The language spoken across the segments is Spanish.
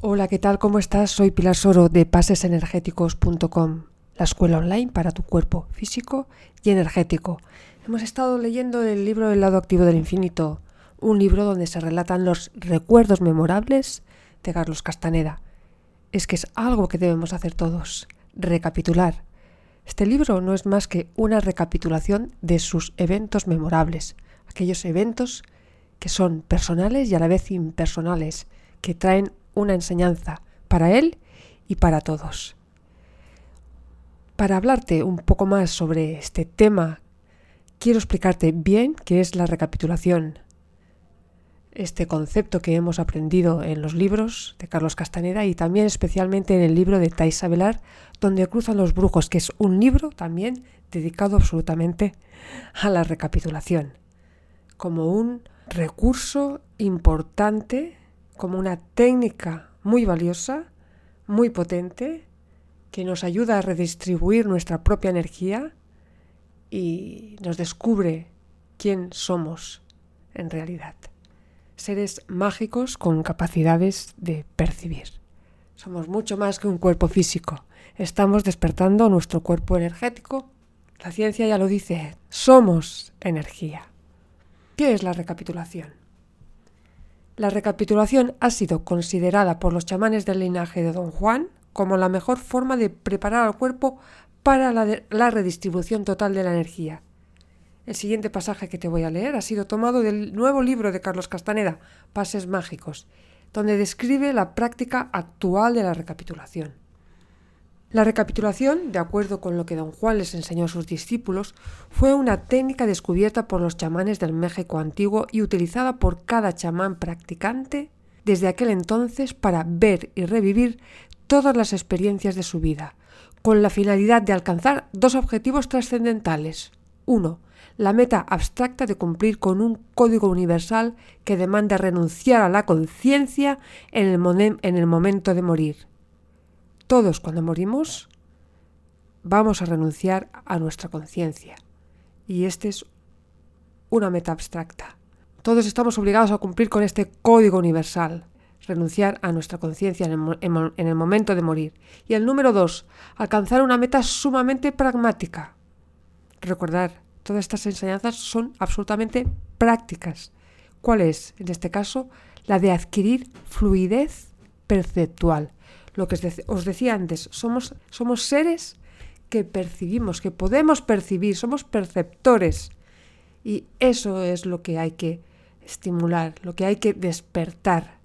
Hola, ¿qué tal? ¿Cómo estás? Soy Pilar Soro de pasesenergéticos.com, la escuela online para tu cuerpo físico y energético. Hemos estado leyendo el libro El lado activo del infinito, un libro donde se relatan los recuerdos memorables de Carlos Castaneda. Es que es algo que debemos hacer todos, recapitular. Este libro no es más que una recapitulación de sus eventos memorables, aquellos eventos que son personales y a la vez impersonales, que traen una enseñanza para él y para todos. Para hablarte un poco más sobre este tema, quiero explicarte bien qué es la recapitulación. Este concepto que hemos aprendido en los libros de Carlos Castaneda y también especialmente en el libro de Taisa Velar, donde cruzan los brujos, que es un libro también dedicado absolutamente a la recapitulación, como un recurso importante como una técnica muy valiosa, muy potente, que nos ayuda a redistribuir nuestra propia energía y nos descubre quién somos en realidad. Seres mágicos con capacidades de percibir. Somos mucho más que un cuerpo físico. Estamos despertando nuestro cuerpo energético. La ciencia ya lo dice, somos energía. ¿Qué es la recapitulación? La recapitulación ha sido considerada por los chamanes del linaje de Don Juan como la mejor forma de preparar al cuerpo para la, redistribución total de la energía. El siguiente pasaje que te voy a leer ha sido tomado del nuevo libro de Carlos Castaneda, Pases Mágicos, donde describe la práctica actual de la recapitulación. La recapitulación, de acuerdo con lo que don Juan les enseñó a sus discípulos, fue una técnica descubierta por los chamanes del México antiguo y utilizada por cada chamán practicante desde aquel entonces para ver y revivir todas las experiencias de su vida, con la finalidad de alcanzar dos objetivos trascendentales. Uno, la meta abstracta de cumplir con un código universal que demanda renunciar a la conciencia en, en el momento de morir todos cuando morimos vamos a renunciar a nuestra conciencia. Y este es una meta abstracta. Todos estamos obligados a cumplir con este código universal, renunciar a nuestra conciencia en, el momento de morir. Y el número dos, alcanzar una meta sumamente pragmática. Recordar, todas estas enseñanzas son absolutamente prácticas. ¿Cuál es, en este caso? La de adquirir fluidez perceptual lo que os decía antes, somos, somos seres que percibimos, que podemos percibir, somos perceptores. Y eso es lo que hay que estimular, lo que hay que despertar.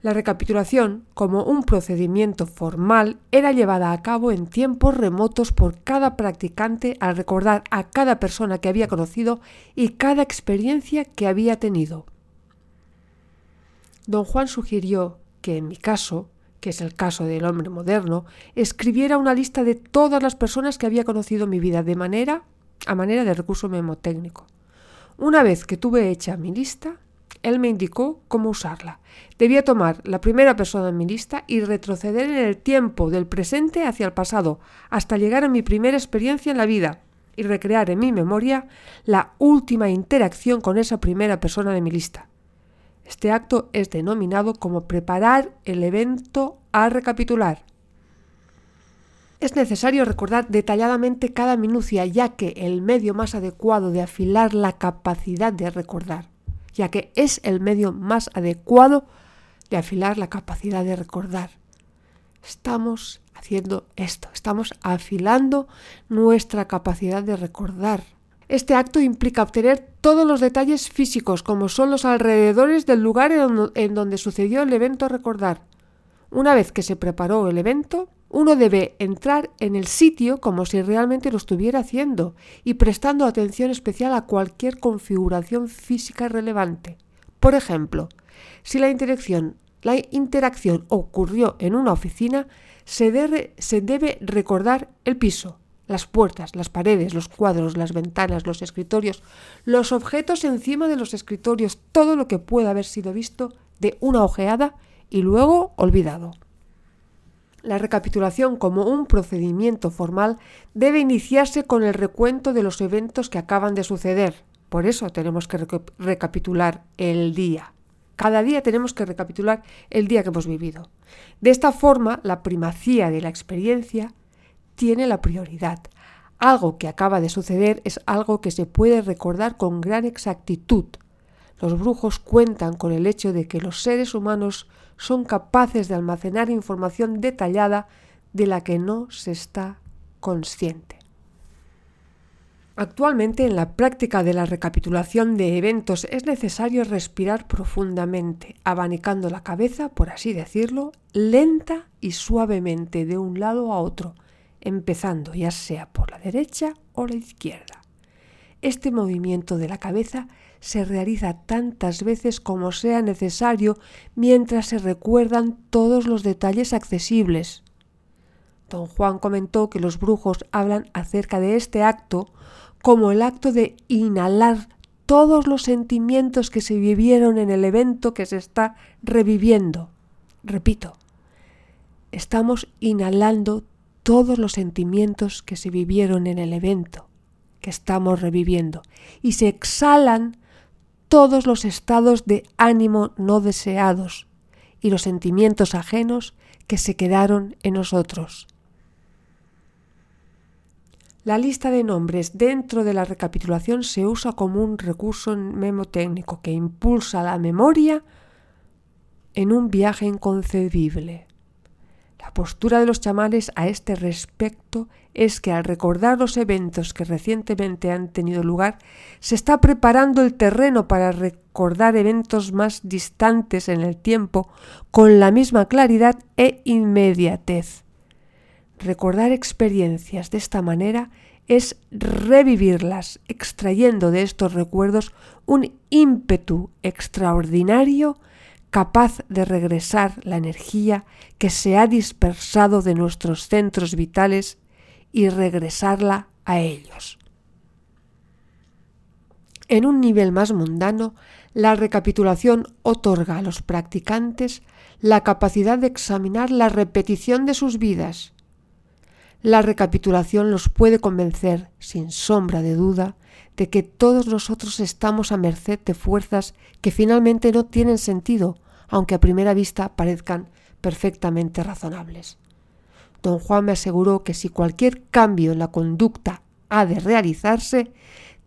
La recapitulación, como un procedimiento formal, era llevada a cabo en tiempos remotos por cada practicante al recordar a cada persona que había conocido y cada experiencia que había tenido. Don Juan sugirió que en mi caso que es el caso del hombre moderno, escribiera una lista de todas las personas que había conocido en mi vida de manera a manera de recurso memotécnico. Una vez que tuve hecha mi lista, él me indicó cómo usarla. Debía tomar la primera persona en mi lista y retroceder en el tiempo del presente hacia el pasado, hasta llegar a mi primera experiencia en la vida y recrear en mi memoria la última interacción con esa primera persona de mi lista. Este acto es denominado como preparar el evento a recapitular. Es necesario recordar detalladamente cada minucia, ya que el medio más adecuado de afilar la capacidad de recordar, ya que es el medio más adecuado de afilar la capacidad de recordar. Estamos haciendo esto, estamos afilando nuestra capacidad de recordar. Este acto implica obtener todos los detalles físicos, como son los alrededores del lugar en donde sucedió el evento a recordar. Una vez que se preparó el evento, uno debe entrar en el sitio como si realmente lo estuviera haciendo y prestando atención especial a cualquier configuración física relevante. Por ejemplo, si la interacción, ocurrió en una oficina, se debe recordar el piso, las puertas, las paredes, los cuadros, las ventanas, los escritorios, los objetos encima de los escritorios, todo lo que pueda haber sido visto de una ojeada y luego olvidado. La recapitulación como un procedimiento formal debe iniciarse con el recuento de los eventos que acaban de suceder. Por eso tenemos que recapitular el día. Cada día tenemos que recapitular el día que hemos vivido. De esta forma, la primacía de la experiencia tiene la prioridad. Algo que acaba de suceder es algo que se puede recordar con gran exactitud. Los brujos cuentan con el hecho de que los seres humanos son capaces de almacenar información detallada de la que no se está consciente. Actualmente en la práctica de la recapitulación de eventos es necesario respirar profundamente, abanicando la cabeza, por así decirlo, lenta y suavemente de un lado a otro, empezando ya sea por la derecha o la izquierda. Este movimiento de la cabeza se realiza tantas veces como sea necesario mientras se recuerdan todos los detalles accesibles. Don Juan comentó que los brujos hablan acerca de este acto como el acto de inhalar todos los sentimientos que se vivieron en el evento que se está reviviendo. Repito, estamos inhalando todos los sentimientos que se vivieron en el evento que estamos reviviendo y se exhalan todos los estados de ánimo no deseados y los sentimientos ajenos que se quedaron en nosotros. La lista de nombres dentro de la recapitulación se usa como un recurso memotécnico que impulsa la memoria en un viaje inconcebible. La postura de los chamanes a este respecto es que al recordar los eventos que recientemente han tenido lugar, se está preparando el terreno para recordar eventos más distantes en el tiempo con la misma claridad e inmediatez. Recordar experiencias de esta manera es revivirlas, extrayendo de estos recuerdos un ímpetu extraordinario capaz de regresar la energía que se ha dispersado de nuestros centros vitales y regresarla a ellos. En un nivel más mundano, la recapitulación otorga a los practicantes la capacidad de examinar la repetición de sus vidas, la recapitulación los puede convencer, sin sombra de duda, de que todos nosotros estamos a merced de fuerzas que finalmente no tienen sentido, aunque a primera vista parezcan perfectamente razonables. Don Juan me aseguró que si cualquier cambio en la conducta ha de realizarse,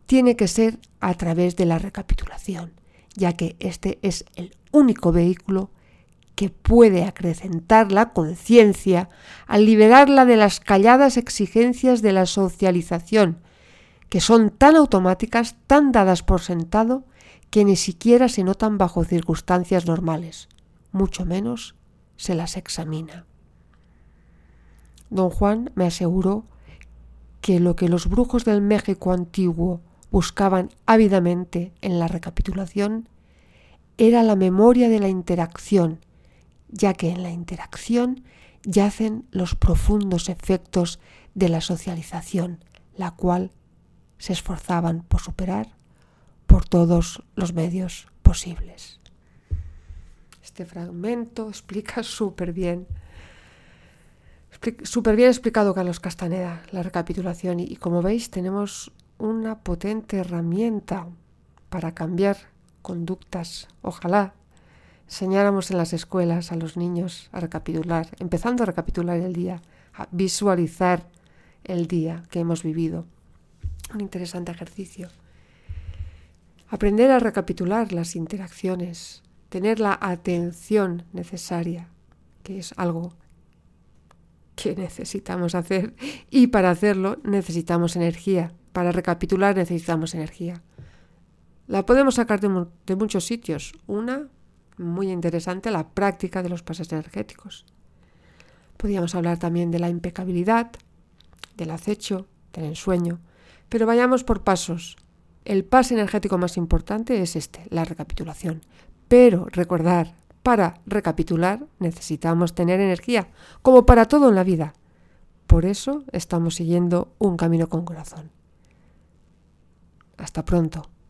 tiene que ser a través de la recapitulación, ya que este es el único vehículo que puede acrecentar la conciencia al liberarla de las calladas exigencias de la socialización, que son tan automáticas, tan dadas por sentado, que ni siquiera se notan bajo circunstancias normales, mucho menos se las examina. Don Juan me aseguró que lo que los brujos del México antiguo buscaban ávidamente en la recapitulación era la memoria de la interacción ya que en la interacción yacen los profundos efectos de la socialización, la cual se esforzaban por superar por todos los medios posibles. Este fragmento explica súper bien, súper bien explicado Carlos Castaneda, la recapitulación, y como veis tenemos una potente herramienta para cambiar conductas, ojalá enseñáramos en las escuelas a los niños a recapitular, empezando a recapitular el día, a visualizar el día que hemos vivido. Un interesante ejercicio. Aprender a recapitular las interacciones, tener la atención necesaria, que es algo que necesitamos hacer y para hacerlo necesitamos energía. Para recapitular necesitamos energía. La podemos sacar de, muchos sitios. Una, muy interesante la práctica de los pases energéticos. Podríamos hablar también de la impecabilidad, del acecho, del ensueño, pero vayamos por pasos. El pase energético más importante es este, la recapitulación. Pero recordar, para recapitular necesitamos tener energía, como para todo en la vida. Por eso estamos siguiendo un camino con corazón. Hasta pronto.